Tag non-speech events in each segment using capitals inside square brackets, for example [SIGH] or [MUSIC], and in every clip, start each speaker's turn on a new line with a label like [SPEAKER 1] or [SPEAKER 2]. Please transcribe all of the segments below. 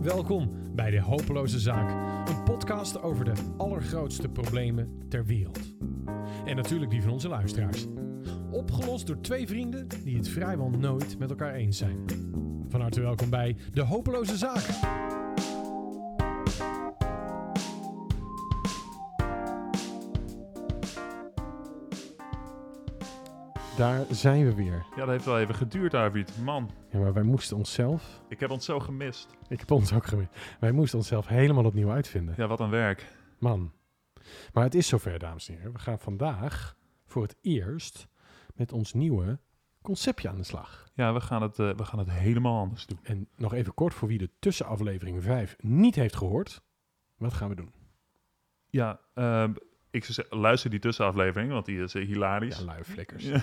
[SPEAKER 1] Welkom bij De Hopeloze Zaak, een podcast over de allergrootste problemen ter wereld. En natuurlijk die van onze luisteraars. Opgelost door twee vrienden die het vrijwel nooit met elkaar eens zijn. Van harte welkom bij De Hopeloze Zaak. Daar zijn we weer.
[SPEAKER 2] Ja, dat heeft wel even geduurd, Arvid. Man,
[SPEAKER 1] Ja, maar wij moesten onszelf,
[SPEAKER 2] ik heb ons zo gemist.
[SPEAKER 1] ik heb ons ook gemist, wij moesten onszelf helemaal opnieuw uitvinden.
[SPEAKER 2] Ja, wat een werk.
[SPEAKER 1] Man. Maar het is zover, dames en heren. We gaan vandaag voor het eerst met ons nieuwe conceptje aan de slag.
[SPEAKER 2] Ja, we gaan het, eh, we gaan het helemaal anders doen.
[SPEAKER 1] En nog even kort voor wie de tussenaflevering 5 niet heeft gehoord. Wat gaan we doen?
[SPEAKER 2] Ja, ehm, ik luister die tussenaflevering, want die is eh, hilarisch.
[SPEAKER 1] Ja, luie flikkers. [LAUGHS]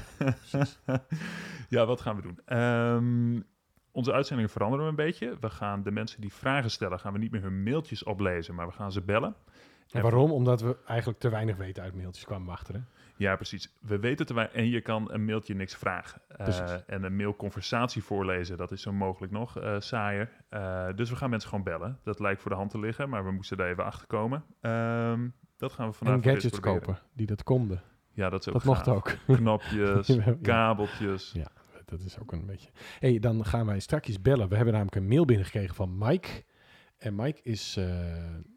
[SPEAKER 2] Ja. wat gaan we doen? Ehm, onze uitzendingen veranderen een beetje. We gaan de mensen die vragen stellen, gaan we niet meer hun mailtjes oplezen, maar we gaan ze bellen.
[SPEAKER 1] En waarom? Omdat we eigenlijk te weinig weten uit mailtjes kwamen. Hè?
[SPEAKER 2] Ja, precies. We weten te weinig. En je kan een mailtje niks vragen.
[SPEAKER 1] Precies.
[SPEAKER 2] en een mailconversatie voorlezen, dat is zo mogelijk nog eh, saaier. Dus we gaan mensen gewoon bellen. Dat lijkt voor de hand te liggen, maar we moesten daar even achter komen. Ehm, dat gaan we vandaag
[SPEAKER 1] En gadgets kopen die dat konden.
[SPEAKER 2] Ja, dat is ook
[SPEAKER 1] Dat mocht
[SPEAKER 2] gaaf.
[SPEAKER 1] ook. [LAUGHS]
[SPEAKER 2] Knopjes, [LAUGHS]
[SPEAKER 1] ja.
[SPEAKER 2] kabeltjes.
[SPEAKER 1] Ja. Dat is ook een beetje. hey, dan gaan wij straks bellen. We hebben namelijk een mail binnengekregen van Mike. En Mike is, eh,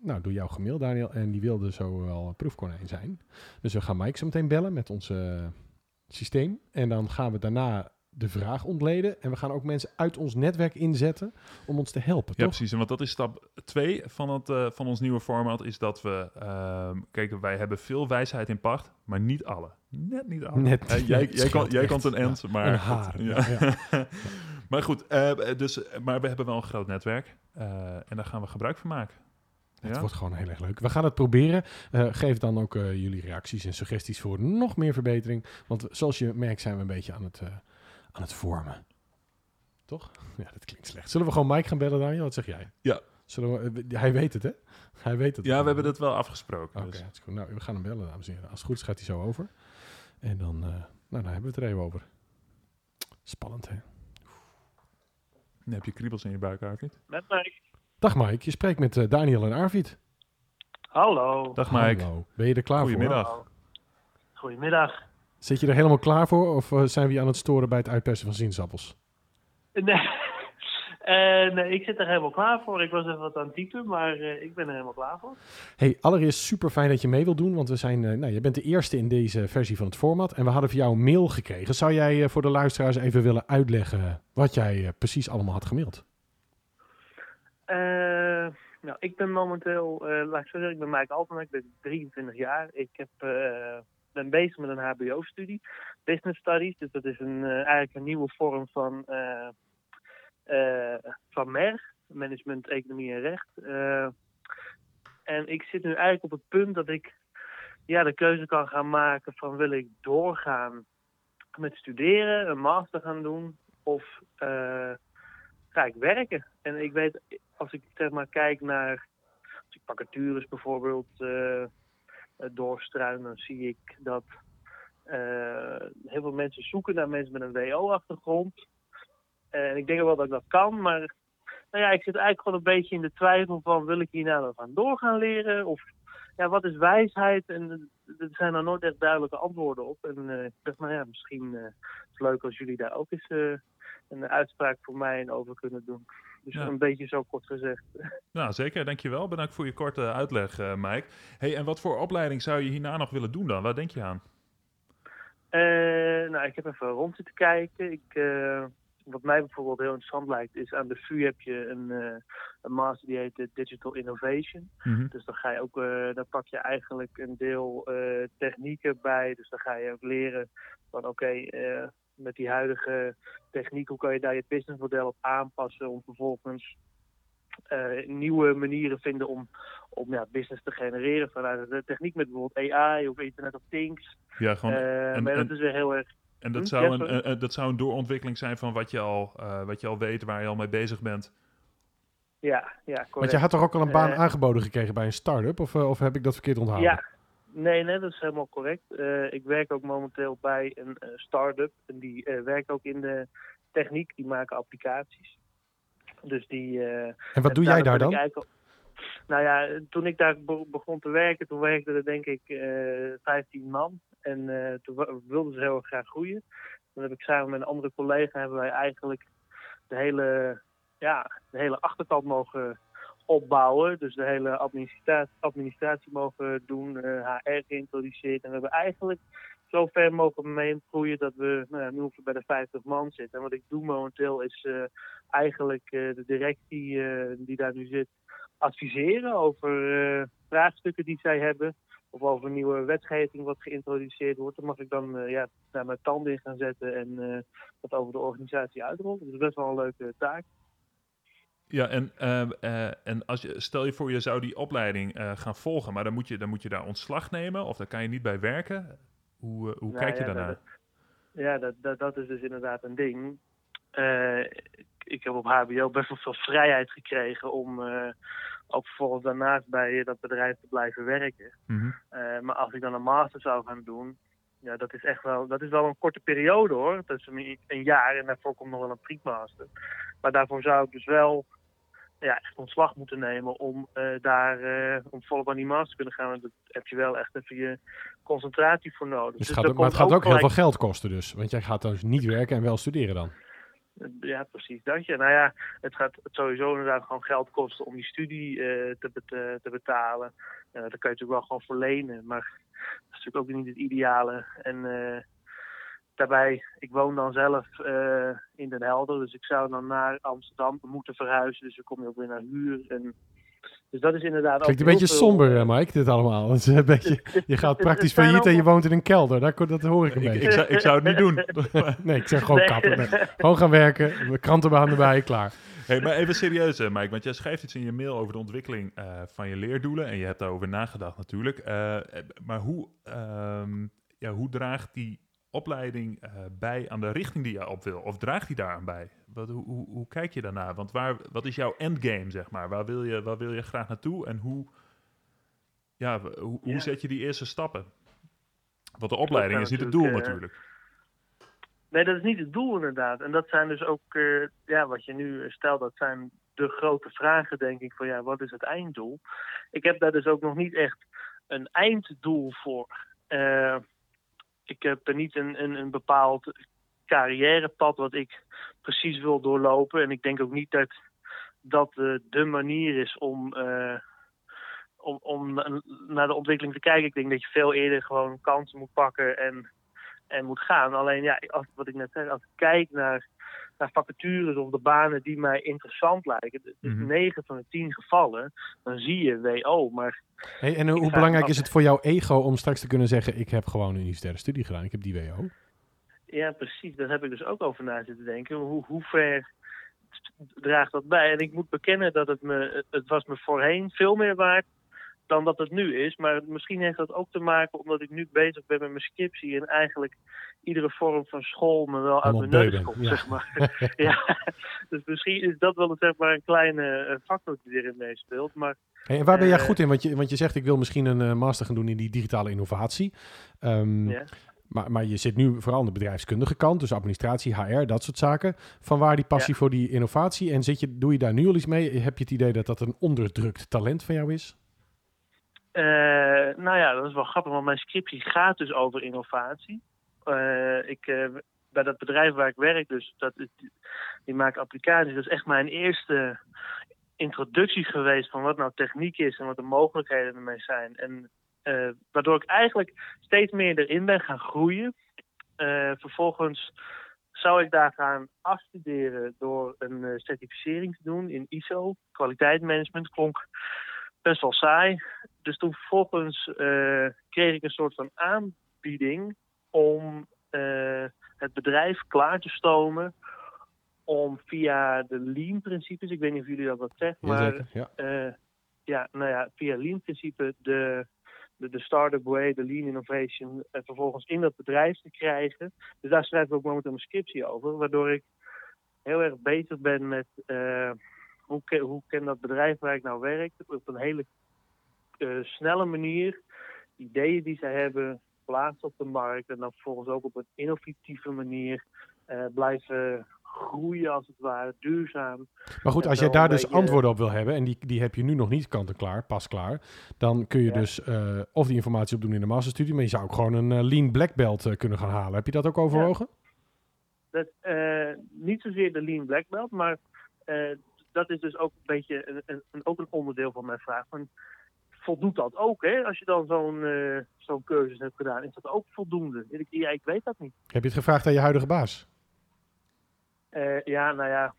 [SPEAKER 1] nou, door jou gemaild, Daniel. En die wilde zo wel een proefkonijn zijn. Dus we gaan Mike zo meteen bellen met ons eh, systeem. En dan gaan we daarna de vraag ontleden. En we gaan ook mensen uit ons netwerk inzetten om ons te helpen,
[SPEAKER 2] Ja,
[SPEAKER 1] toch?
[SPEAKER 2] precies. En want dat is stap 2 van, het, eh, van ons nieuwe format, is dat we... ehm kijk, wij hebben veel wijsheid in pacht, maar niet alle. Net niet alle.
[SPEAKER 1] Net
[SPEAKER 2] jij, [LAUGHS] jij, kan, jij komt een end, maar...
[SPEAKER 1] een
[SPEAKER 2] goed,
[SPEAKER 1] haar.
[SPEAKER 2] ja.
[SPEAKER 1] Ja, ja. [LAUGHS]
[SPEAKER 2] maar goed, eh, dus, maar we hebben wel een groot netwerk. eh, en daar gaan we gebruik van maken.
[SPEAKER 1] Het
[SPEAKER 2] Ja?
[SPEAKER 1] wordt gewoon heel erg leuk. We gaan het proberen. Geef dan ook jullie reacties en suggesties voor nog meer verbetering. Want zoals je merkt zijn we een beetje aan het, aan het vormen. Toch? Ja, dat klinkt slecht. Zullen we gewoon Mike gaan bellen, Daniel? Wat zeg jij?
[SPEAKER 2] Ja.
[SPEAKER 1] Zullen we, eh, hij weet het, hè? Hij weet het.
[SPEAKER 2] Ja, we hebben het wel afgesproken.
[SPEAKER 1] Oké,
[SPEAKER 2] dus.
[SPEAKER 1] dat is goed. Nou, we gaan hem bellen, dames en heren. Als het goed is, gaat hij zo over. En dan, eh, nou, dan hebben we het er even over. Spannend, hè?
[SPEAKER 2] Dan heb je kriebels in je buik, Arvid.
[SPEAKER 3] Met Mike.
[SPEAKER 1] Dag Mike, je spreekt met eh, Daniel en Arvid.
[SPEAKER 3] Hallo.
[SPEAKER 2] Dag Mike.
[SPEAKER 1] Hallo. Ben je er klaar voor?
[SPEAKER 2] Goedemiddag.
[SPEAKER 3] Goedemiddag.
[SPEAKER 1] Zit je er helemaal klaar voor? Of eh, zijn we je aan het storen bij het uitpersen van sinaasappels?
[SPEAKER 3] Nee. [LAUGHS] Eh, nee, ik zit er helemaal klaar voor. Ik was even wat aan het typen, maar eh, ik ben er helemaal klaar voor.
[SPEAKER 1] Hey, allereerst super fijn dat je mee wilt doen, want we zijn, nou, je bent de eerste in deze versie van het format en we hadden voor jou een mail gekregen. Zou jij voor de luisteraars even willen uitleggen wat jij precies allemaal had gemaild?
[SPEAKER 3] Nou, ik ben momenteel, laat ik zo zeggen, ik ben Mike Altena, ik ben 23 jaar. Ik heb, ben bezig met een HBO-studie, Business Studies. Dus dat is een, eh, eigenlijk een nieuwe vorm van, eh, eh, van MER, Management, Economie en Recht. En ik zit nu eigenlijk op het punt dat ik ja, de keuze kan gaan maken van wil ik doorgaan met studeren, een master gaan doen of eh, ga ik werken. En ik weet, als ik zeg maar kijk naar als ik vacatures bijvoorbeeld eh, doorstruin, dan zie ik dat eh, heel veel mensen zoeken naar mensen met een WO-achtergrond. En ik denk wel dat dat kan, maar nou ja, ik zit eigenlijk gewoon een beetje in de twijfel van wil ik hier nou nog aan door gaan leren? Of ja, wat is wijsheid? En er zijn er nooit echt duidelijke antwoorden op. En eh, ik dacht, nou ja, misschien is het leuk als jullie daar ook eens een uitspraak voor mij over kunnen doen. Dus
[SPEAKER 2] Ja.
[SPEAKER 3] een beetje zo kort gezegd. [LAUGHS]
[SPEAKER 2] Nou, zeker. Dankjewel. Bedankt voor je korte uitleg, eh, Mike. Hey, en wat voor opleiding zou je hierna nog willen doen dan? Waar denk je aan?
[SPEAKER 3] Eh, nou, ik heb even rond zitten kijken. Ik, eh, wat mij bijvoorbeeld heel interessant lijkt, is aan de VU heb je een, een master die heet Digital Innovation.
[SPEAKER 2] Mhm.
[SPEAKER 3] Dus dan ga je ook, dan pak je eigenlijk een deel technieken bij. Dus dan ga je ook leren van oké, met die huidige techniek, hoe kan je daar je businessmodel op aanpassen om vervolgens eh, nieuwe manieren vinden om, om ja, business te genereren vanuit de techniek met bijvoorbeeld AI of Internet of Things.
[SPEAKER 2] Ja, gewoon,
[SPEAKER 3] Eh,
[SPEAKER 2] en-
[SPEAKER 3] maar dat
[SPEAKER 2] en-
[SPEAKER 3] is weer heel erg
[SPEAKER 2] en dat
[SPEAKER 3] hm,
[SPEAKER 2] zou,
[SPEAKER 3] ja,
[SPEAKER 2] een, een- dat zou een doorontwikkeling zijn van wat je, al, eh, wat je al weet, waar je al mee bezig bent.
[SPEAKER 3] Ja, ja, correct.
[SPEAKER 1] Want je had toch ook al een baan
[SPEAKER 3] Eh,
[SPEAKER 1] aangeboden gekregen bij een start-up? Of, eh, of heb ik dat verkeerd onthouden?
[SPEAKER 3] Ja, nee, nee, dat is helemaal correct. Eh, ik werk ook momenteel bij een eh, start-up. En die eh, werkt ook in de techniek, die maken applicaties. Dus die,
[SPEAKER 1] en wat doe jij daar dan?
[SPEAKER 3] nou ja, toen ik daar begon te werken, toen werkte er denk ik uh, 15 man. En uh, toen wilden ze heel erg graag groeien. Dan heb ik samen met een andere collega hebben wij eigenlijk de hele, ja, de hele achterkant mogen opbouwen. Dus de hele administratie, administratie mogen doen, uh, eh, HR geïntroduceerd. En we hebben eigenlijk zo ver mogen meegroeien dat we nou ja, nu ongeveer bij de 50 man zitten. En wat ik doe momenteel is uh, eigenlijk uh, de directie die daar nu zit adviseren over vraagstukken die zij hebben of over nieuwe wetgeving wat geïntroduceerd wordt, dan mag ik dan ja, daar mijn tanden in gaan zetten en dat over de organisatie uitrollen. Dat is best wel een leuke taak.
[SPEAKER 2] Ja, en, uh, en als je, stel je voor je zou die opleiding gaan volgen, maar dan moet, je, dan moet je daar ontslag nemen of daar kan je niet bij werken. Hoe, hoe nou kijk je daarnaar?
[SPEAKER 3] ja, dat, dat, dat is dus inderdaad een ding. Ik, ik, heb op HBO best wel veel vrijheid gekregen om ook vervolgens daarnaast bij dat bedrijf te blijven werken. Mhm. Eh, maar als ik dan een master zou gaan doen, ja, dat is echt wel, dat is wel een korte periode hoor. Dat is een, een jaar en daarvoor komt nog wel een pre-master. Maar daarvoor zou ik dus wel ja, echt ontslag moeten nemen om uh, daar uh, om volop aan die master te kunnen gaan. Want daar heb je wel echt even je concentratie voor nodig.
[SPEAKER 1] Dus, dus gaat, maar het gaat ook, heel veel geld kosten dus. Want jij gaat dan dus niet werken en wel studeren dan.
[SPEAKER 3] Ja, precies dat je. Nou ja, het gaat sowieso inderdaad gewoon geld kosten om die studie uh, te, te, te, betalen. Daar kan je natuurlijk wel gewoon verlenen, maar dat is natuurlijk ook niet het ideale. En daarbij, ik woon dan zelf in Den Helder, dus ik zou dan naar Amsterdam moeten verhuizen. Dus dan kom je ook weer naar huur en dus dat is inderdaad
[SPEAKER 1] Klinkt een beetje somber, uh, Mike, dit allemaal. [LAUGHS] Het is een beetje, je gaat [LAUGHS] praktisch failliet en je woont in een kelder. Daar, dat hoor ik een beetje.
[SPEAKER 2] Ik, zou, ik zou het niet doen. [LAUGHS]
[SPEAKER 1] nee, ik zeg gewoon kappen. Gewoon gaan werken, krantenbaan erbij, klaar.
[SPEAKER 2] Hey, maar even serieus, uh, Mike, want jij schrijft iets in je mail over de ontwikkeling uh, van je leerdoelen. En je hebt daarover nagedacht natuurlijk. maar hoe, ehm, ja, hoe draagt die opleiding uh, bij aan de richting die je op wil? Of draagt die daaraan bij? Wat, hoe, hoe, hoe, kijk je daarnaar? Want waar, wat is jouw endgame, zeg maar? Waar wil je, waar wil je graag naartoe? En hoe, ja, hoe, hoe zet je die eerste stappen? Want de opleiding is niet het doel uh, natuurlijk.
[SPEAKER 3] Nee, dat is niet het doel inderdaad. En dat zijn dus ook, uh, ja, wat je nu stelt, dat zijn de grote vragen, denk ik, van ja, wat is het einddoel? Ik heb daar dus ook nog niet echt een einddoel voor. Uh, ik heb niet een, een, een bepaald carrièrepad wat ik precies wil doorlopen. En ik denk ook niet dat dat uh, de manier is om, uh, om, om naar de ontwikkeling te kijken. Ik denk dat je veel eerder gewoon kansen moet pakken en, en moet gaan. Alleen ja, als, wat ik net zei, als ik kijk naar, naar vacatures of de banen die mij interessant lijken, dus mm -hmm. 9 van de 10 gevallen, dan zie je WO. Maar
[SPEAKER 1] Hey, en hoe belangrijk is het voor jouw ego om straks te kunnen zeggen: Ik heb gewoon een universitaire studie gedaan, ik heb die WO?
[SPEAKER 3] Ja, precies. Daar heb ik dus ook over na zitten denken. Hoe, hoe ver draagt dat bij? En ik moet bekennen dat het me, het was me voorheen veel meer waard dan dat het nu is. Maar misschien heeft dat ook te maken omdat ik nu bezig ben met mijn scriptie en eigenlijk iedere vorm van school me wel uit mijn neus komt, zeg maar. [LAUGHS] ja, dus misschien is dat wel zeg maar, een kleine uh, factor die erin meespeelt. Maar,
[SPEAKER 1] hey, en waar ben jij uh, goed in? Want je, want je zegt ik wil misschien een uh, master gaan doen in die digitale innovatie. Um. Maar, maar je zit nu vooral aan de bedrijfskundige kant, dus administratie, HR, dat soort zaken. Van waar die passie ja. voor die innovatie? En zit je, doe je daar nu al iets mee? Heb je het idee dat dat een onderdrukt talent van jou is?
[SPEAKER 3] Uh, nou ja, dat is wel grappig, want mijn scriptie gaat dus over innovatie. Uh, ik, uh, bij dat bedrijf waar ik werk, dus dat die maken applicaties. Dat is echt mijn eerste introductie geweest van wat nou techniek is en wat de mogelijkheden ermee zijn. En waardoor ik eigenlijk steeds meer erin ben gaan groeien. vervolgens zou ik daar gaan afstuderen door een certificering te doen in ISO, kwaliteitsmanagement. Klonk best wel saai. Dus toen vervolgens uh, kreeg ik een soort van aanbieding om uh, het bedrijf klaar te stomen om via de lean-principes, ik weet niet of jullie dat wat zeggen, maar
[SPEAKER 1] ja.
[SPEAKER 3] Uh, ja, nou ja, via lean-principe de, de, de start-up way, de lean innovation, vervolgens in dat bedrijf te krijgen. Dus daar schrijf ik ook momenteel een scriptie over, waardoor ik heel erg bezig ben met hoe, hoe kan dat bedrijf waar ik nou werk op een hele uh, snelle manier ideeën die ze hebben plaatsen op de markt en dan vervolgens ook op een innovatieve manier uh, blijven groeien als het ware, duurzaam.
[SPEAKER 1] Maar goed, als jij daar dus
[SPEAKER 3] beetje-
[SPEAKER 1] antwoorden op wil hebben, en die, die heb je nu nog niet kant en klaar, pas klaar, dan kun je
[SPEAKER 3] Ja.
[SPEAKER 1] dus eh, of die informatie opdoen in de masterstudie, maar je zou ook gewoon een eh, lean black belt eh, kunnen gaan halen. Heb je dat ook overwogen?
[SPEAKER 3] Dat, eh, niet zozeer de Lean Black Belt, maar eh, dat is dus ook een beetje een, een, een- ook een onderdeel van mijn vraag. Van, voldoet dat ook, hè? Als je dan zo'n eh, zo'n cursus hebt gedaan, is dat ook voldoende? Ik, ja, ik weet dat niet.
[SPEAKER 1] Heb je het gevraagd aan je huidige baas?
[SPEAKER 3] Eh, ja, nou ja,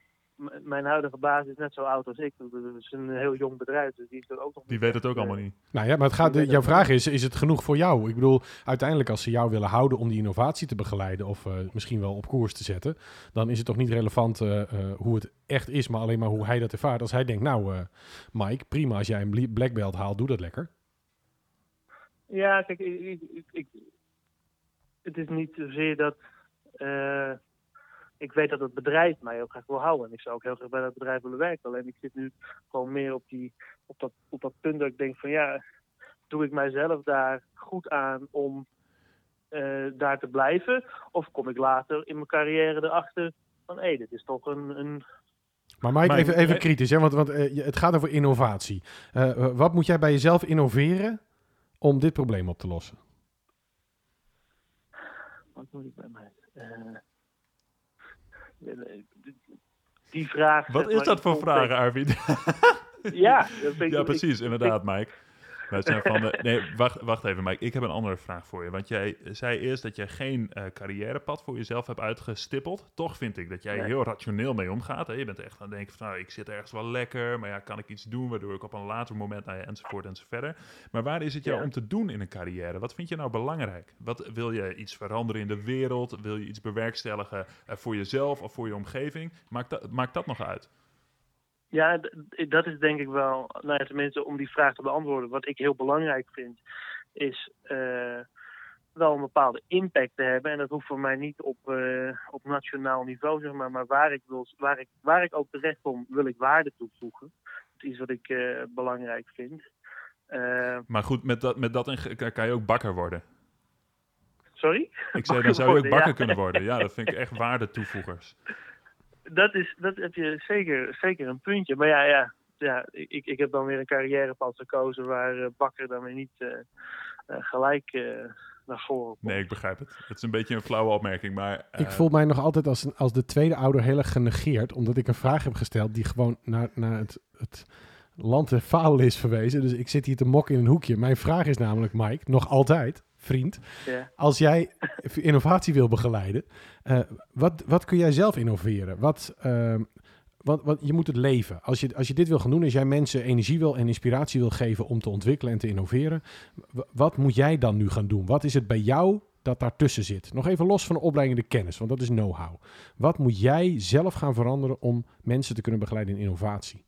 [SPEAKER 3] mijn huidige baas is net zo oud als ik. Dat is een heel jong bedrijf, dus die is er ook nog
[SPEAKER 2] Die weet het ook allemaal
[SPEAKER 3] eh,
[SPEAKER 2] niet.
[SPEAKER 1] Nou ja, maar het gaat, jouw vraag is, is het genoeg voor jou? Ik bedoel, uiteindelijk als ze jou willen houden om die innovatie te begeleiden of eh, misschien wel op koers te zetten, dan is het toch niet relevant eh, eh, hoe het echt is, maar alleen maar hoe hij dat ervaart. Als hij denkt, nou eh, Mike, prima, als jij een black belt haalt, doe dat lekker.
[SPEAKER 3] Ja, kijk, ik, ik, ik, ik- het is niet zozeer dat. Ik weet dat het bedrijf mij heel graag wil houden. En ik zou ook heel graag bij dat bedrijf willen werken. Alleen ik zit nu gewoon meer op, die, op, dat, op dat punt dat ik denk van ja, doe ik mijzelf daar goed aan om eh, daar te blijven? Of kom ik later in mijn carrière erachter van hé, dit is toch een, een
[SPEAKER 1] Maar Mike, even, even kritisch, hè? want, want eh, het gaat over innovatie. Eh, eh, wat moet jij bij jezelf innoveren om dit probleem op te lossen?
[SPEAKER 3] Wat moet ik bij mij? Eh, die vraag.
[SPEAKER 2] Wat is dat voor vragen, Arvid?
[SPEAKER 3] Ja, dat [LAUGHS] ik-
[SPEAKER 2] Ja,
[SPEAKER 3] ik-
[SPEAKER 2] precies, inderdaad, Mike. Maar het zijn van de, nee, wacht, wacht even, Mike. Ik heb een andere vraag voor je. Want jij zei eerst dat je geen eh, carrièrepad voor jezelf hebt uitgestippeld. Toch vind ik dat jij
[SPEAKER 3] Nee.
[SPEAKER 2] heel rationeel mee omgaat. Hè? Je bent echt aan het denken van, nou, ik zit ergens wel lekker. Maar ja, kan ik iets doen waardoor ik op een later moment, nou ja, enzovoort enzovoort. Maar waar is het jou
[SPEAKER 3] Ja.
[SPEAKER 2] om te doen in een carrière? Wat vind je nou belangrijk? Wat, wil je iets veranderen in de wereld? Wil je iets bewerkstelligen eh, voor jezelf of voor je omgeving? Maakt dat, maakt dat nog uit?
[SPEAKER 3] Ja, dat is denk ik wel, nou ja, tenminste om die vraag te beantwoorden. Wat ik heel belangrijk vind, is eh, wel een bepaalde impact te hebben. En dat hoeft voor mij niet op, eh, op nationaal niveau, zeg maar. Maar waar ik, wil, waar, ik, waar ik ook terecht kom, wil ik waarde toevoegen. Dat is iets wat ik eh, belangrijk vind.
[SPEAKER 2] Maar goed, met dat, met dat in kan je ook bakker worden.
[SPEAKER 3] sorry?
[SPEAKER 2] Ik zei, dan zou je ook bakker
[SPEAKER 3] ja.
[SPEAKER 2] kunnen worden. Ja, dat vind ik [LAUGHS] echt waardetoevoegers.
[SPEAKER 3] Dat, is, dat heb je zeker, zeker een puntje. Maar ja, ja, ja ik, ik heb dan weer een carrièrepad gekozen waar eh, Bakker dan weer niet eh, eh, gelijk eh, naar voren komt.
[SPEAKER 2] Nee, ik begrijp het. Het is een beetje een flauwe opmerking, maar... eh,
[SPEAKER 1] Ik voel mij nog altijd als, een- als de tweede ouder heel erg genegeerd, omdat ik een vraag heb gesteld die gewoon naar, naar het, het land en faal is verwezen. Dus ik zit hier te mokken in een hoekje. Mijn vraag is namelijk, Mike, nog altijd, vriend, als jij innovatie wil begeleiden, eh, wat, wat kun jij zelf innoveren? Wat, ehm, wat, wat, je moet het leven. Als je, als je dit wil gaan doen, als jij mensen energie wil en inspiratie wil geven om te ontwikkelen en te innoveren, wat moet jij dan nu gaan doen? Wat is het bij jou dat daartussen zit? Nog even los van de opleiding de kennis, want dat is know-how. Wat moet jij zelf gaan veranderen om mensen te kunnen begeleiden in innovatie?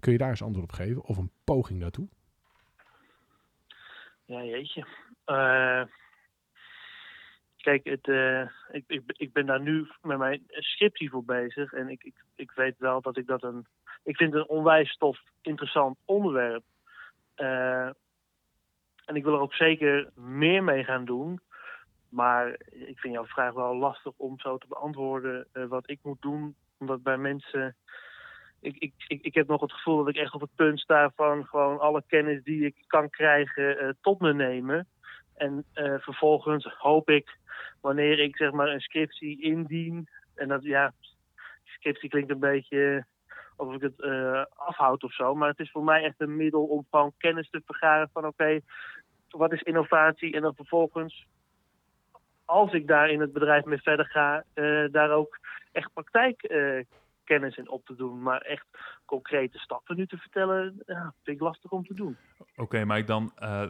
[SPEAKER 1] Kun je daar eens antwoord op geven of een poging daartoe?
[SPEAKER 3] Ja, jeetje. Eh, kijk, het, eh, ik, ik, ik ben daar nu met mijn scriptie voor bezig. En ik, ik, ik weet wel dat ik dat een... Ik vind het een onwijs tof, interessant onderwerp. Eh, en ik wil er ook zeker meer mee gaan doen. Maar ik vind jouw vraag wel lastig om zo te beantwoorden wat ik moet doen. Omdat bij mensen... Ik, ik, ik, ik heb nog het gevoel dat ik echt op het punt sta van gewoon alle kennis die ik kan krijgen tot me nemen. En eh, vervolgens hoop ik, wanneer ik zeg maar een scriptie indien. En dat ja, scriptie klinkt een beetje of ik het eh, afhoud of zo. Maar het is voor mij echt een middel om gewoon kennis te vergaren van oké, wat is innovatie? En dan vervolgens, als ik daar in het bedrijf mee verder ga, eh, daar ook echt praktijkkennis kennis in op te doen. Maar echt concrete stappen nu te vertellen, ja, vind ik lastig om te doen.
[SPEAKER 2] Oké, Mike, dan, eh,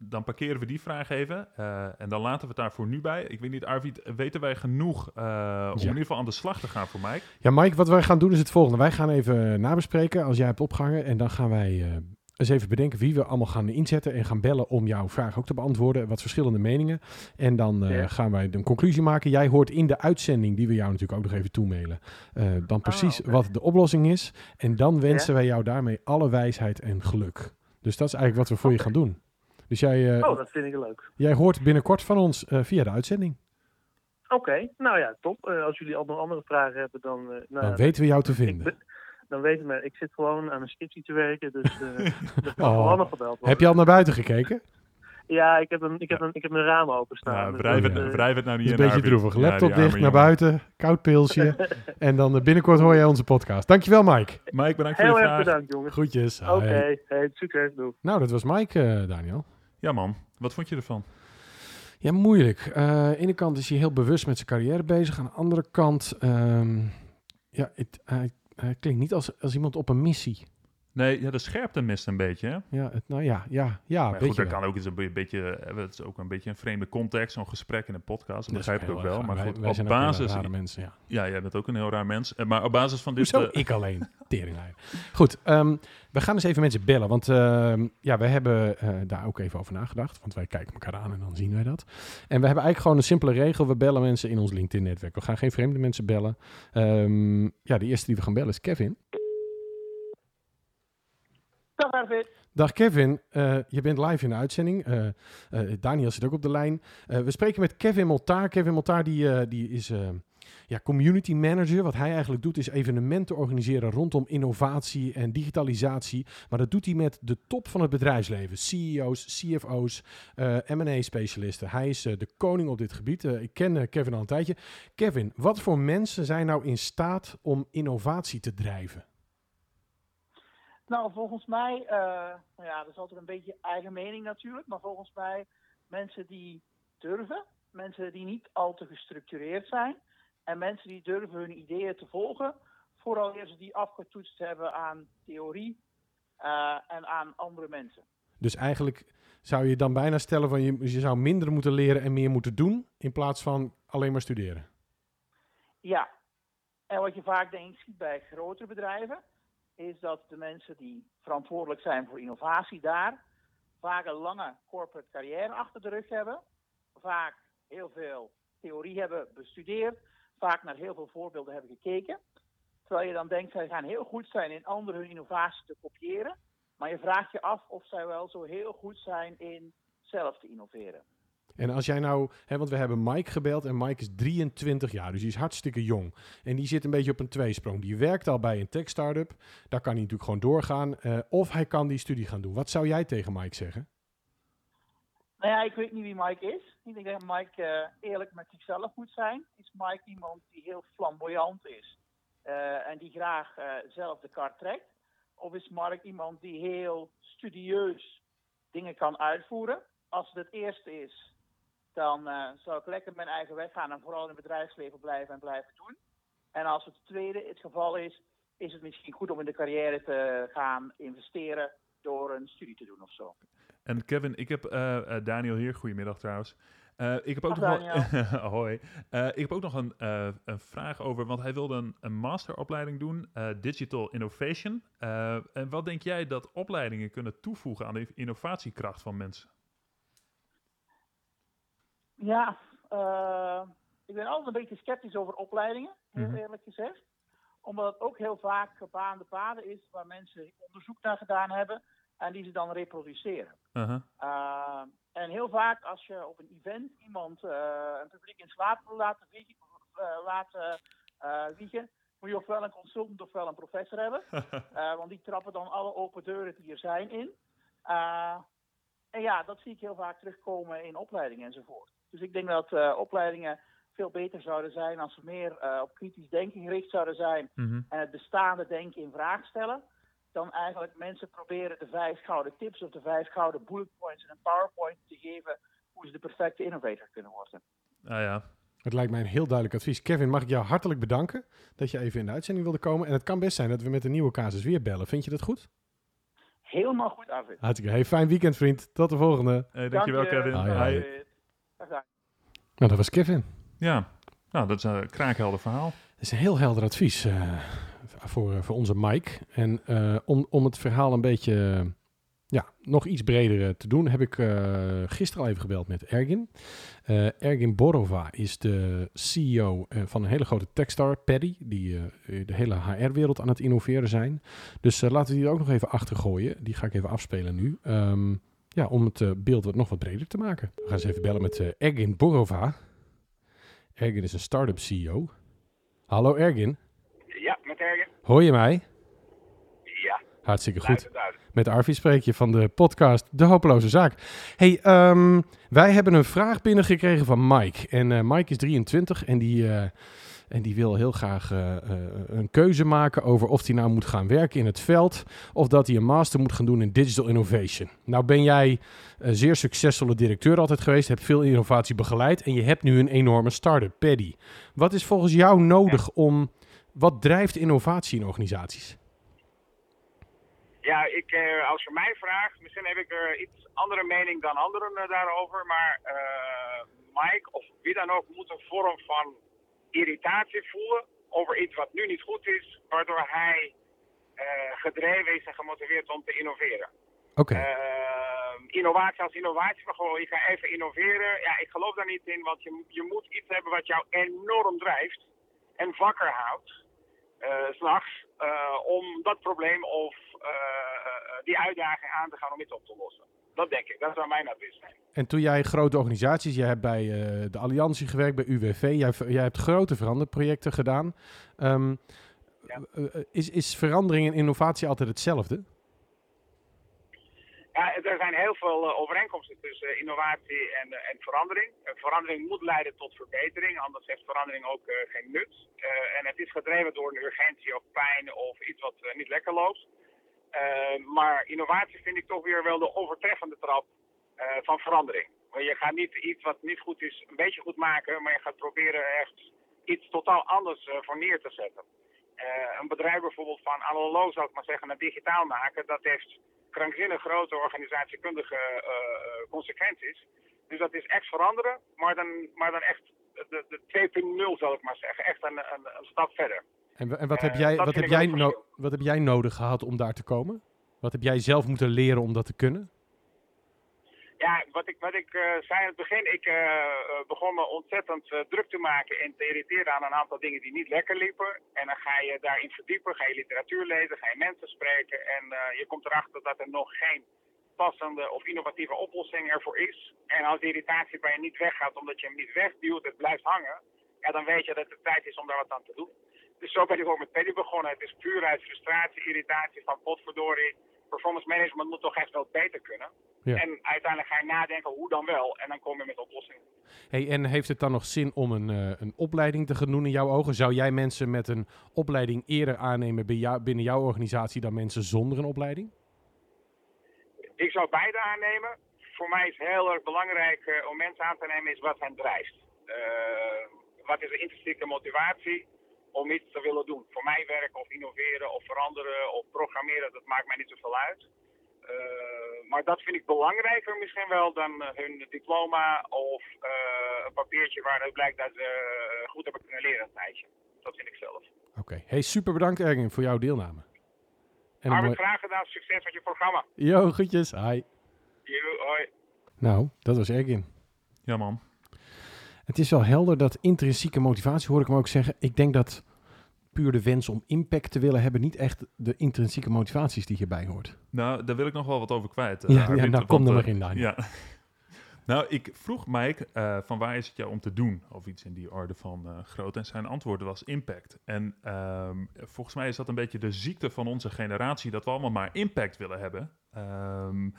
[SPEAKER 2] dan parkeren we die vraag even. eh, en dan laten we het daar voor nu bij. Ik weet niet, Arvid, weten wij genoeg eh, om in ieder geval aan de slag te gaan voor Mike?
[SPEAKER 1] Ja, Mike, wat wij gaan doen is het volgende. Wij gaan even nabespreken als jij hebt opgehangen. En dan gaan wij eh, eens even bedenken wie we allemaal gaan inzetten. En gaan bellen om jouw vraag ook te beantwoorden. Wat verschillende meningen. En dan eh,
[SPEAKER 3] Ja.
[SPEAKER 1] gaan wij een conclusie maken. Jij hoort in de uitzending, die we jou natuurlijk ook nog even toemailen. eh, dan precies
[SPEAKER 3] oké.
[SPEAKER 1] wat de oplossing is. En dan wensen wij jou daarmee alle wijsheid en geluk. Dus dat is eigenlijk wat we voor je gaan doen. Dus jij, eh,
[SPEAKER 3] Oh, dat vind ik leuk.
[SPEAKER 1] jij hoort binnenkort van ons via de uitzending.
[SPEAKER 3] Oké, nou ja, top. Als jullie al nog andere vragen hebben, dan... nou,
[SPEAKER 1] Dan weten we jou te vinden.
[SPEAKER 3] Dan weten we, ik zit gewoon aan een scriptie te werken, dus eh [LAUGHS] dat [LAUGHS]
[SPEAKER 1] Oh.
[SPEAKER 3] mag wel nog gebeld worden.
[SPEAKER 1] Heb je al naar buiten gekeken?
[SPEAKER 3] Ja, ik heb een, ik heb een, ik heb een raam openstaan.
[SPEAKER 2] Ja,
[SPEAKER 3] dus
[SPEAKER 2] wrijf, het,
[SPEAKER 3] eh,
[SPEAKER 2] wrijf het nou niet
[SPEAKER 1] is een
[SPEAKER 2] in,
[SPEAKER 1] beetje droevig. Laptop dicht, naar
[SPEAKER 2] jongen.
[SPEAKER 1] buiten, koud pilsje. [LAUGHS] en dan eh, binnenkort hoor jij onze podcast. Dankjewel, Mike.
[SPEAKER 2] Mike, bedankt voor
[SPEAKER 3] Heel
[SPEAKER 2] je
[SPEAKER 3] erg
[SPEAKER 2] vraag.
[SPEAKER 3] bedankt, jongens.
[SPEAKER 1] Groetjes.
[SPEAKER 3] Oké, hey, succes, doe.
[SPEAKER 1] Nou, dat was Mike, eh, Daniel.
[SPEAKER 2] Ja man, wat vond je ervan?
[SPEAKER 1] Ja, moeilijk. Eh, aan de ene kant is hij heel bewust met zijn carrière bezig. Aan de andere kant, ehm, ja, het, hij klinkt niet als, als iemand op een missie.
[SPEAKER 2] Nee, ja, de scherpte mist een beetje. Hè?
[SPEAKER 1] Ja, het, nou ja, ja, ja,
[SPEAKER 2] maar goed, dat
[SPEAKER 1] wel.
[SPEAKER 2] kan ook eens een be- beetje, eh, het is ook een beetje een vreemde context, zo'n gesprek in een podcast. Dat begrijp ik ook wel. Maar goed,
[SPEAKER 1] wij, wij
[SPEAKER 2] op basis,
[SPEAKER 1] mensen, ja.
[SPEAKER 2] ja, jij bent ook een heel raar mens. Eh, Maar op basis van dit,
[SPEAKER 1] Hoezo?
[SPEAKER 2] eh,
[SPEAKER 1] Ik alleen. [LAUGHS] Teringlijn. Goed, ehm, we gaan eens even mensen bellen. Want ehm, ja, wij hebben daar ook even over nagedacht. Want wij kijken elkaar aan en dan zien wij dat. En we hebben eigenlijk gewoon een simpele regel. We bellen mensen in ons LinkedIn-netwerk. We gaan geen vreemde mensen bellen. Ehm, ja, de eerste die we gaan bellen is Kevin.
[SPEAKER 4] Dag Arvid.
[SPEAKER 1] Dag Kevin, Eh, je bent live in de uitzending. Eh, eh, Daniel zit ook op de lijn. We spreken met Kevin Moltaar. Kevin Moltaar die, die is ja, community manager. Wat hij eigenlijk doet is evenementen organiseren rondom innovatie en digitalisatie. Maar dat doet hij met de top van het bedrijfsleven. CEO's, CFO's, M&A-specialisten. Hij is de koning op dit gebied. Ik ken Kevin al een tijdje. Kevin, wat voor mensen zijn nou in staat om innovatie te drijven?
[SPEAKER 4] Nou, volgens mij, eh, nou ja, dat is altijd een beetje eigen mening natuurlijk, maar volgens mij mensen die durven, mensen die niet al te gestructureerd zijn en mensen die durven hun ideeën te volgen, vooral eerst die afgetoetst hebben aan theorie eh, en aan andere mensen.
[SPEAKER 1] Dus eigenlijk zou je dan bijna stellen van je, je zou minder moeten leren en meer moeten doen in plaats van alleen maar studeren.
[SPEAKER 4] Ja, en wat je vaak denk ik ziet bij grotere bedrijven, is dat de mensen die verantwoordelijk zijn voor innovatie daar vaak een lange corporate carrière achter de rug hebben, vaak heel veel theorie hebben bestudeerd, vaak naar heel veel voorbeelden hebben gekeken. Terwijl je dan denkt, zij gaan heel goed zijn in anderen hun innovatie te kopiëren, maar je vraagt je af of zij wel zo heel goed zijn in zelf te innoveren.
[SPEAKER 1] En als jij nou, hè, want we hebben Mike gebeld en Mike is 23 jaar, dus die is hartstikke jong. En die zit een beetje op een tweesprong. Die werkt al bij een tech startup, daar kan hij natuurlijk gewoon doorgaan. eh, of hij kan die studie gaan doen. Wat zou jij tegen Mike zeggen?
[SPEAKER 4] Nou ja, ik weet niet wie Mike is. Ik denk dat Mike eh, eerlijk met zichzelf moet zijn. Is Mike iemand die heel flamboyant is eh, en die graag zelf de kar trekt? Of is Mike iemand die heel studieus dingen kan uitvoeren? Als het het eerste is, dan eh, zou ik lekker mijn eigen weg gaan en vooral in het bedrijfsleven blijven en blijven doen. En als het tweede het geval is, is het misschien goed om in de carrière te gaan investeren door een studie te doen of zo.
[SPEAKER 2] En Kevin, ik heb eh, eh, Daniel hier, goedemiddag trouwens. Ik heb ook
[SPEAKER 4] Dag,
[SPEAKER 2] nog wel, [LAUGHS] Hoi. Ik heb ook nog een, een vraag over, want hij wilde een, een masteropleiding doen, Digital Innovation. En wat denk jij dat opleidingen kunnen toevoegen aan de innovatiekracht van mensen?
[SPEAKER 4] Ja, eh, ik ben altijd een beetje sceptisch over opleidingen, heel
[SPEAKER 2] Mhm.
[SPEAKER 4] eerlijk gezegd. Omdat het ook heel vaak gebaande paden is waar mensen onderzoek naar gedaan hebben en die ze dan reproduceren.
[SPEAKER 2] Uh-huh.
[SPEAKER 4] Uh, en heel vaak als je op een event iemand eh, een publiek in slaap wil laten wiegen, eh, laten, eh, wiegen, moet je ofwel een consultant ofwel een professor hebben. [LAUGHS] Eh, want die trappen dan alle open deuren die er zijn in. Eh, en ja, dat zie ik heel vaak terugkomen in opleidingen enzovoort. Dus ik denk dat eh, opleidingen veel beter zouden zijn als ze meer eh, op kritisch denken gericht zouden zijn
[SPEAKER 2] Mhm.
[SPEAKER 4] en het bestaande denken in vraag stellen. Dan eigenlijk mensen proberen de vijf gouden tips of de vijf gouden bullet points in een PowerPoint te geven hoe ze de perfecte innovator kunnen worden.
[SPEAKER 2] Ah ja,
[SPEAKER 1] Het lijkt mij een heel duidelijk advies. Kevin, mag ik jou hartelijk bedanken dat je even in de uitzending wilde komen. En het kan best zijn dat we met een nieuwe casus weer bellen. Vind je dat goed?
[SPEAKER 4] Helemaal goed, Arvid.
[SPEAKER 1] Hartstikke. Hey, fijn weekend, vriend. Tot de volgende.
[SPEAKER 2] Eh, dankjewel
[SPEAKER 4] Dank je.
[SPEAKER 2] Kevin.
[SPEAKER 1] Ah,
[SPEAKER 2] Hi.
[SPEAKER 1] Nou, dat was Kevin.
[SPEAKER 2] Ja, nou dat is een kraakhelder verhaal.
[SPEAKER 1] Dat is een heel helder advies eh, voor, voor onze Mike. En eh, om, om het verhaal een beetje eh, ja, nog iets breder eh, te doen, heb ik eh, gisteren al even gebeld met Ergin. Eh, Ergin Borova is de CEO eh, van een hele grote techstar, Paddy, die eh, de hele HR-wereld aan het innoveren zijn. Dus eh, laten we die er ook nog even achter gooien. Die ga ik even afspelen nu. Ehm, ja, om het eh, beeld wat, nog wat breder te maken. We gaan eens even bellen met eh Ergin Borova. Ergin is een start-up CEO. Hallo Ergin,
[SPEAKER 5] Ja, met Ergen.
[SPEAKER 1] hoor je mij?
[SPEAKER 5] Ja,
[SPEAKER 1] Hartstikke goed.
[SPEAKER 5] duidelijk.
[SPEAKER 1] Met Arvi spreek je van de podcast De Hopeloze Zaak. Hey, ehm, wij hebben een vraag binnengekregen van Mike. En eh, Mike is 23 en die, en die wil heel graag eh, eh, een keuze maken over of hij nou moet gaan werken in het veld of dat hij een master moet gaan doen in digital innovation. Nou ben jij een zeer succesvolle directeur altijd geweest, hebt veel innovatie begeleid en je hebt nu een enorme start-up, Paddy. Wat is volgens jou nodig om, wat drijft innovatie in organisaties?
[SPEAKER 5] Ja, ik, eh, als je mij vraagt, misschien heb ik er iets andere mening dan anderen daarover, maar Mike of wie dan ook moet een vorm van irritatie voelen over iets wat nu niet goed is, waardoor hij eh, gedreven is en gemotiveerd om te innoveren.
[SPEAKER 1] Oké.
[SPEAKER 5] Eh, innovatie als innovatie, maar gewoon, je gaat even innoveren. Ja, ik geloof daar niet in, want je, je moet iets hebben wat jou enorm drijft en wakker houdt, s s'nachts, om dat probleem of die uitdaging aan te gaan om iets op te lossen. Dat denk ik, dat zou mijn advies zijn.
[SPEAKER 1] En toen jij grote organisaties, jij hebt bij eh, de Alliantie gewerkt, bij UWV, jij, jij hebt grote veranderprojecten gedaan. Ehm,
[SPEAKER 5] Ja.
[SPEAKER 1] eh, eh, is, is verandering en innovatie altijd hetzelfde?
[SPEAKER 5] Ja, er zijn heel veel overeenkomsten tussen innovatie en, en verandering. Verandering moet leiden tot verbetering, anders heeft verandering ook geen nut. En het is gedreven door een urgentie of pijn of iets wat niet lekker loopt. Eh, maar innovatie vind ik toch weer wel de overtreffende trap eh, van verandering. Want je gaat niet iets wat niet goed is een beetje goed maken, maar je gaat proberen echt iets totaal anders eh, voor neer te zetten. Een bedrijf bijvoorbeeld van analoog, zou ik maar zeggen, naar digitaal maken, dat heeft krankzinnig grote organisatiekundige consequenties. Dus dat is echt veranderen, maar dan, maar dan echt de, de 2.0 zal ik maar zeggen. Echt een, een stap verder.
[SPEAKER 1] En, en wat,
[SPEAKER 5] Eh,
[SPEAKER 1] heb jij, wat, heb jij no- wat heb jij nodig gehad om daar te komen? Wat heb jij zelf moeten leren om dat te kunnen?
[SPEAKER 5] Ja, wat ik, wat ik eh, zei in het begin, ik eh, begon me ontzettend druk te maken en te irriteren aan een aantal dingen die niet lekker liepen. En dan ga je daarin verdiepen, ga je literatuur lezen, ga je mensen spreken en je komt erachter dat er nog geen passende of innovatieve oplossing ervoor is. En als die irritatie bij je niet weggaat omdat je hem niet wegduwt, het blijft hangen, ja, dan weet je dat het tijd is om daar wat aan te doen. Dus zo ben ik ook met Paddy begonnen. Het is puur uit frustratie, irritatie van potverdorie. Performance management moet toch echt wel beter kunnen.
[SPEAKER 1] Ja.
[SPEAKER 5] En uiteindelijk ga je nadenken hoe dan wel. En dan kom je met oplossingen.
[SPEAKER 1] Hey, en heeft het dan nog zin om een, eh, een opleiding te gaan doen in jouw ogen? Zou jij mensen met een opleiding eerder aannemen bij jou, binnen jouw organisatie dan mensen zonder een opleiding?
[SPEAKER 5] Ik zou beide aannemen. Voor mij is heel erg belangrijk eh, om mensen aan te nemen is wat hen drijft. Eh, wat is de intrinsieke motivatie om iets te willen doen? Voor mij werken of innoveren of veranderen of programmeren, dat maakt mij niet zoveel uit. Eh, maar dat vind ik belangrijker misschien wel dan eh, hun diploma of eh, een papiertje waaruit blijkt dat ze goed hebben kunnen leren een tijdje. Dat vind ik zelf.
[SPEAKER 1] Oké. Hey, super bedankt Erwin voor jouw deelname. En mooi...
[SPEAKER 5] graag gedaan. Succes met je programma.
[SPEAKER 1] Yo, groetjes. Hi.
[SPEAKER 5] Yo, hoi.
[SPEAKER 1] Nou, dat was Ergin.
[SPEAKER 2] Ja, man.
[SPEAKER 1] Het is wel helder dat intrinsieke motivatie, hoor ik hem ook zeggen. Ik denk dat puur de wens om impact te willen hebben niet echt de intrinsieke motivaties die hierbij hoort.
[SPEAKER 2] Nou, daar wil ik nog wel wat over kwijt. eh,
[SPEAKER 1] Ja, ja,
[SPEAKER 2] Arvid,
[SPEAKER 1] nou, kom er
[SPEAKER 2] eh,
[SPEAKER 1] maar in, Daniel.
[SPEAKER 2] Ja. [LAUGHS] Nou, ik vroeg Mike eh, van waar is het jou om te doen? Of iets in die orde van groot. En zijn antwoord was impact. En ehm, volgens mij is dat een beetje de ziekte van onze generatie, dat we allemaal maar impact willen hebben. Ehm, hebben-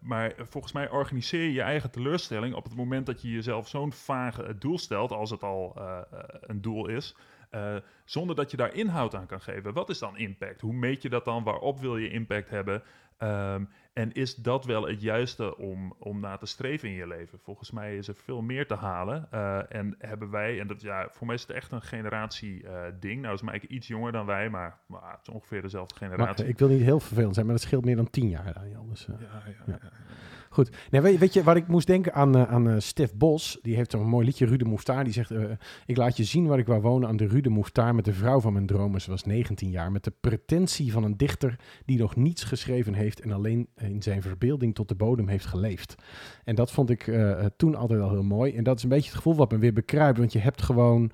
[SPEAKER 2] maar volgens mij organiseer je je eigen teleurstelling op het moment dat je jezelf zo'n vage eh, doel stelt, als het al eh, eh, een doel is, zonder dat je daar inhoud aan kan geven. Wat is dan impact? Hoe meet je dat dan? Waarop wil je impact hebben? Ehm, en is dat wel het juiste om, om na te streven in je leven? Volgens mij is er veel meer te halen. Eh, en hebben wij, en dat, ja, voor mij is het echt een generatie eh, ding. Nou is Mike iets jonger dan wij, maar, maar het is ongeveer dezelfde
[SPEAKER 1] Maar,
[SPEAKER 2] generatie.
[SPEAKER 1] eh, ik wil niet heel vervelend zijn, maar dat scheelt meer dan tien jaar, Daniel. Dus, eh,
[SPEAKER 2] ja, ja,
[SPEAKER 1] Ja.
[SPEAKER 2] ja.
[SPEAKER 1] Goed. Nee, weet, je waar ik moest denken aan, eh, aan eh, Stef Bos? Die heeft een mooi liedje, Rude Moeftaar. Die zegt, eh, ik laat je zien waar ik wou wonen aan de Rude Moeftaar met de vrouw van mijn dromen. Ze was 19 jaar. Met de pretentie van een dichter die nog niets geschreven heeft en alleen in zijn verbeelding tot de bodem heeft geleefd. En dat vond ik toen altijd al heel mooi. En dat is een beetje het gevoel wat me weer bekruipt. Want je hebt gewoon,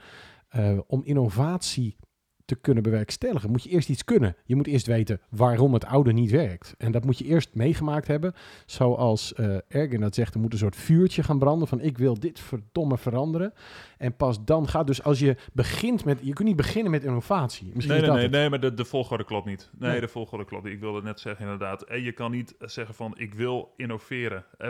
[SPEAKER 1] om innovatie te kunnen bewerkstelligen, moet je eerst iets kunnen. Je moet eerst weten waarom het oude niet werkt. En dat moet je eerst meegemaakt hebben. Zoals uh, Ergen dat zegt, er moet een soort vuurtje gaan branden van ik wil dit verdomme veranderen. En pas dan gaat dus als je begint met, je kunt niet beginnen met innovatie. Misschien
[SPEAKER 2] nee, nee, nee, nee, maar de, de volgorde klopt niet. Nee,
[SPEAKER 1] Nee.
[SPEAKER 2] de volgorde klopt niet. Ik wilde net zeggen inderdaad. En je kan niet zeggen van ik wil innoveren. Eh,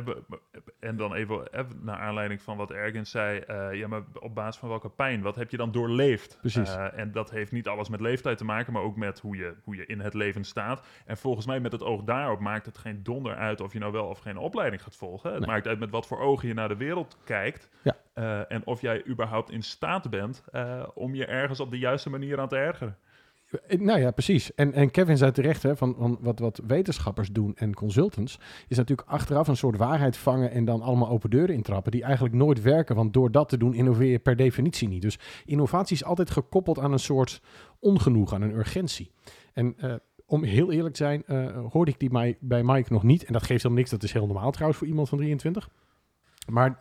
[SPEAKER 2] En dan even, naar aanleiding van wat Ergens zei. eh, ja, maar op basis van welke pijn? Wat heb je dan doorleefd?
[SPEAKER 1] Precies.
[SPEAKER 2] Eh, en dat heeft niet alles met leeftijd te maken, maar ook met hoe je, hoe je in het leven staat. En volgens mij met het oog daarop maakt het geen donder uit of je nou wel of geen opleiding gaat volgen. Het
[SPEAKER 1] Nee.
[SPEAKER 2] maakt uit met wat voor ogen je naar de wereld kijkt.
[SPEAKER 1] Ja.
[SPEAKER 2] Eh, en of jij überhaupt in staat bent eh, om je ergens op de juiste manier aan te ergeren.
[SPEAKER 1] Eh, Nou ja, precies. En, en Kevin zei terecht, hè, van, van wat, wat wetenschappers doen en consultants, is natuurlijk achteraf een soort waarheid vangen en dan allemaal open deuren intrappen, die eigenlijk nooit werken, want door dat te doen innoveer je per definitie niet. Dus innovatie is altijd gekoppeld aan een soort ongenoeg, aan een urgentie. En eh, om heel eerlijk te zijn, eh, hoorde ik die mij, bij Mike nog niet, en dat geeft helemaal niks, dat is heel normaal trouwens voor iemand van 23. Maar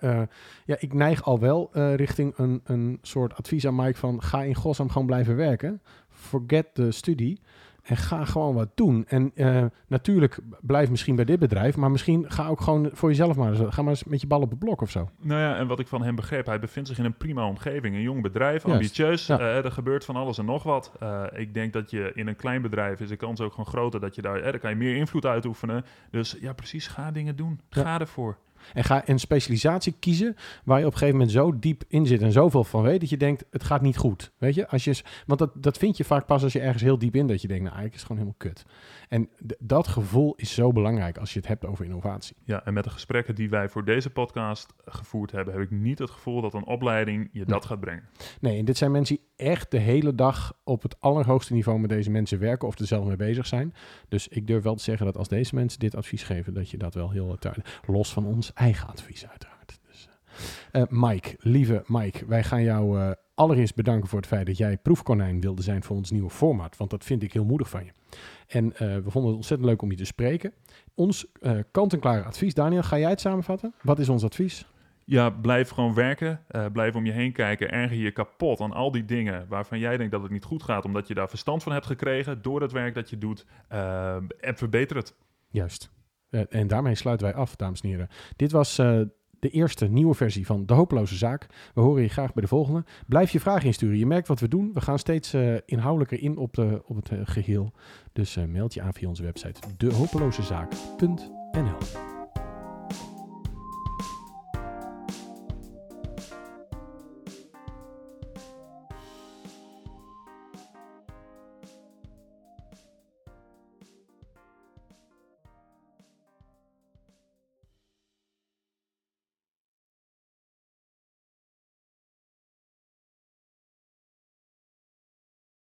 [SPEAKER 1] ja, ik neig al wel richting een, een soort advies aan Mike van ga in godsnaam gewoon blijven werken. Forget de studie en ga gewoon wat doen. En eh, natuurlijk blijf misschien bij dit bedrijf, maar misschien ga ook gewoon voor jezelf maar eens, ga maar eens met je bal op het blok of zo.
[SPEAKER 2] Nou ja, en wat ik van hem begreep, hij bevindt zich in een prima omgeving. Een jong bedrijf,
[SPEAKER 1] Juist,
[SPEAKER 2] ambitieus.
[SPEAKER 1] ja.
[SPEAKER 2] eh, er gebeurt van alles en nog wat. Eh, ik denk dat je in een klein bedrijf is de kans ook gewoon groter dat je daar, daar kan je meer invloed uitoefenen. Dus ja, precies, ga dingen doen.
[SPEAKER 1] Ja.
[SPEAKER 2] Ga ervoor.
[SPEAKER 1] En ga een specialisatie kiezen waar je op een gegeven moment zo diep in zit en zoveel van weet dat je denkt, het gaat niet goed. Weet je, als je, want dat, dat vind je vaak pas als je ergens heel diep in dat je denkt, nou eigenlijk is het gewoon helemaal kut. En dat gevoel is zo belangrijk als je het hebt over innovatie.
[SPEAKER 2] Ja, en met de gesprekken die wij voor deze podcast gevoerd hebben, heb ik niet het gevoel dat een opleiding je dat gaat brengen.
[SPEAKER 1] Nee, en dit zijn mensen die echt de hele dag op het allerhoogste niveau met deze mensen werken of er zelf mee bezig zijn. Dus ik durf wel te zeggen dat als deze mensen dit advies geven, dat je dat wel heel duidelijk, los van ons eigen advies uiteraard. Dus, eh, eh, Mike, lieve Mike, wij gaan jou eh, allereerst bedanken voor het feit dat jij proefkonijn wilde zijn voor ons nieuwe format, want dat vind ik heel moedig van je. En we vonden het ontzettend leuk om je te spreken. Ons kant-en-klare advies, Daniel, ga jij het samenvatten? Wat is ons advies?
[SPEAKER 2] Ja, blijf gewoon werken. blijf om je heen kijken. Erger je kapot aan al die dingen waarvan jij denkt dat het niet goed gaat, omdat je daar verstand van hebt gekregen door het werk dat je doet. en verbeter het.
[SPEAKER 1] Juist. Eh, en daarmee sluiten wij af, dames en heren. Dit was eh, de eerste nieuwe versie van De Hopeloze Zaak. We horen je graag bij de volgende. Blijf je vragen insturen. Je merkt wat we doen. We gaan steeds eh, inhoudelijker in op, de, op het eh, geheel. Dus meld je aan via onze website dehopelozezaak.nl